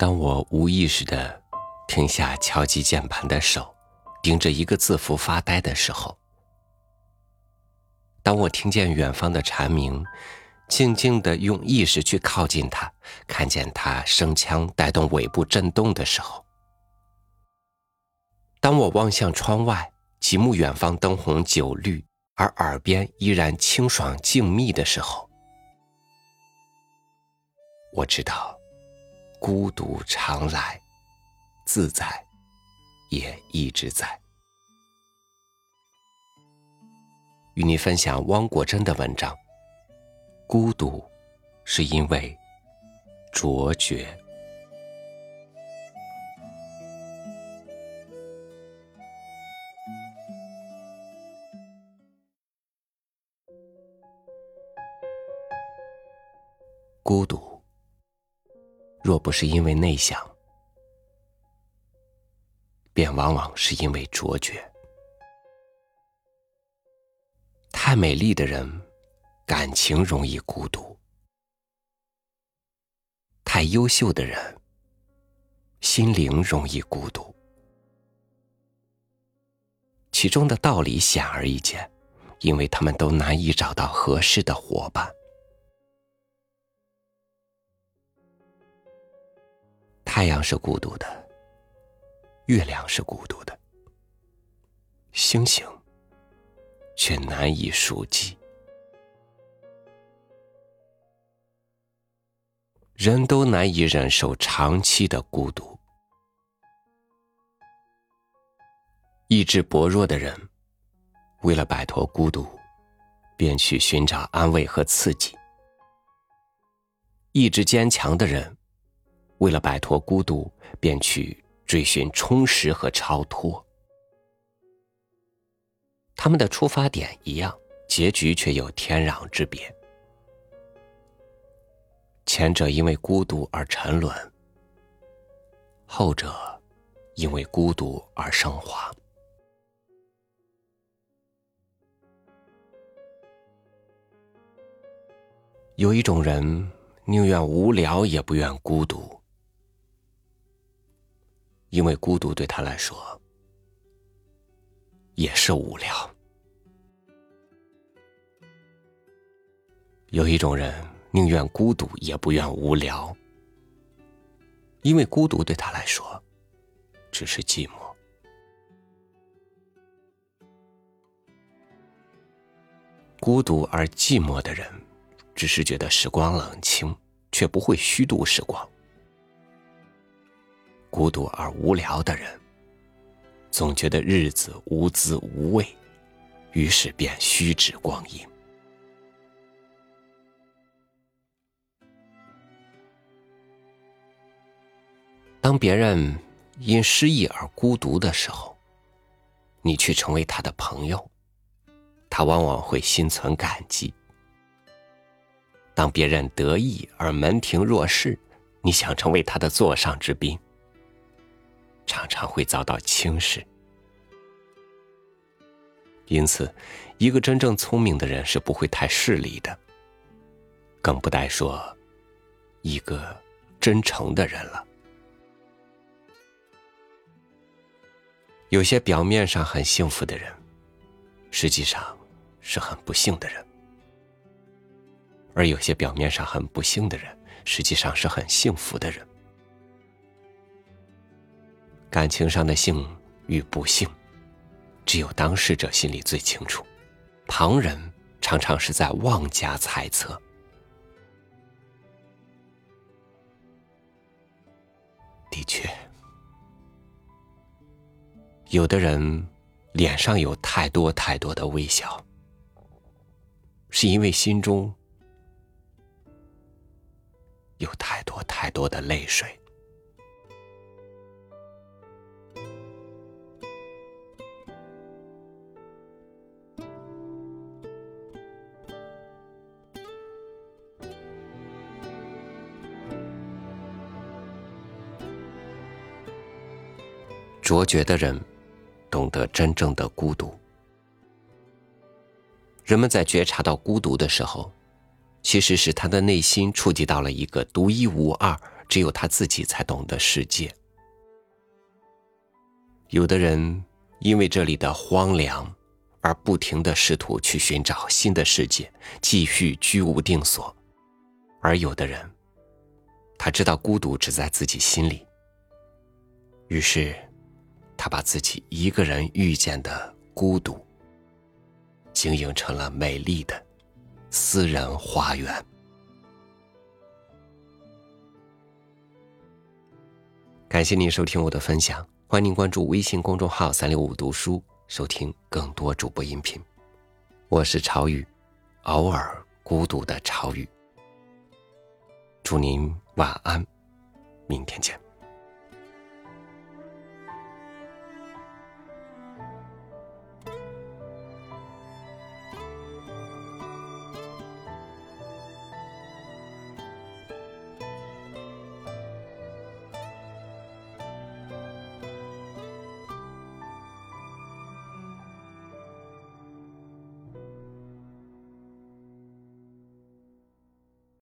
当我无意识的停下敲击键盘的手，盯着一个字符发呆的时候；当我听见远方的蝉鸣，静静的用意识去靠近它，看见它声腔带动尾部震动的时候；当我望向窗外，极目远方灯红酒绿，而耳边依然清爽静谧的时候，我知道。孤独常来，自在也一直在。与你分享汪国真的文章。孤独，是因为卓绝。孤独。若不是因为内向，便往往是因为卓绝。太美丽的人，感情容易孤独；太优秀的人，心灵容易孤独。其中的道理显而易见，因为他们都难以找到合适的伙伴。太阳是孤独的，月亮是孤独的，星星却难以数计。人都难以忍受长期的孤独，意志薄弱的人，为了摆脱孤独，便去寻找安慰和刺激；意志坚强的人。为了摆脱孤独，便去追寻充实和超脱。他们的出发点一样，结局却有天壤之别。前者因为孤独而沉沦，后者因为孤独而升华。有一种人，宁愿无聊，也不愿孤独。因为孤独对他来说也是无聊。有一种人宁愿孤独也不愿无聊，因为孤独对他来说只是寂寞。孤独而寂寞的人，只是觉得时光冷清，却不会虚度时光。孤独而无聊的人，总觉得日子无滋无味，于是便虚掷光阴。当别人因失意而孤独的时候，你去成为他的朋友，他往往会心存感激；当别人得意而门庭若市，你想成为他的座上之宾。常常会遭到轻视，因此，一个真正聪明的人是不会太势利的，更不待说一个真诚的人了。有些表面上很幸福的人，实际上是很不幸的人；而有些表面上很不幸的人，实际上是很幸福的人。感情上的幸与不幸，只有当事者心里最清楚，旁人常常是在妄加猜测。的确，有的人脸上有太多太多的微笑，是因为心中有太多太多的泪水。卓绝的人，懂得真正的孤独。人们在觉察到孤独的时候，其实是他的内心触及到了一个独一无二、只有他自己才懂得世界。有的人因为这里的荒凉，而不停的试图去寻找新的世界，继续居无定所；而有的人，他知道孤独只在自己心里，于是，他把自己一个人遇见的孤独，经营成了美丽的私人花园。感谢您收听我的分享，欢迎您关注微信公众号“三六五读书”，收听更多主播音频。我是朝雨，偶尔孤独的朝雨。祝您晚安，明天见。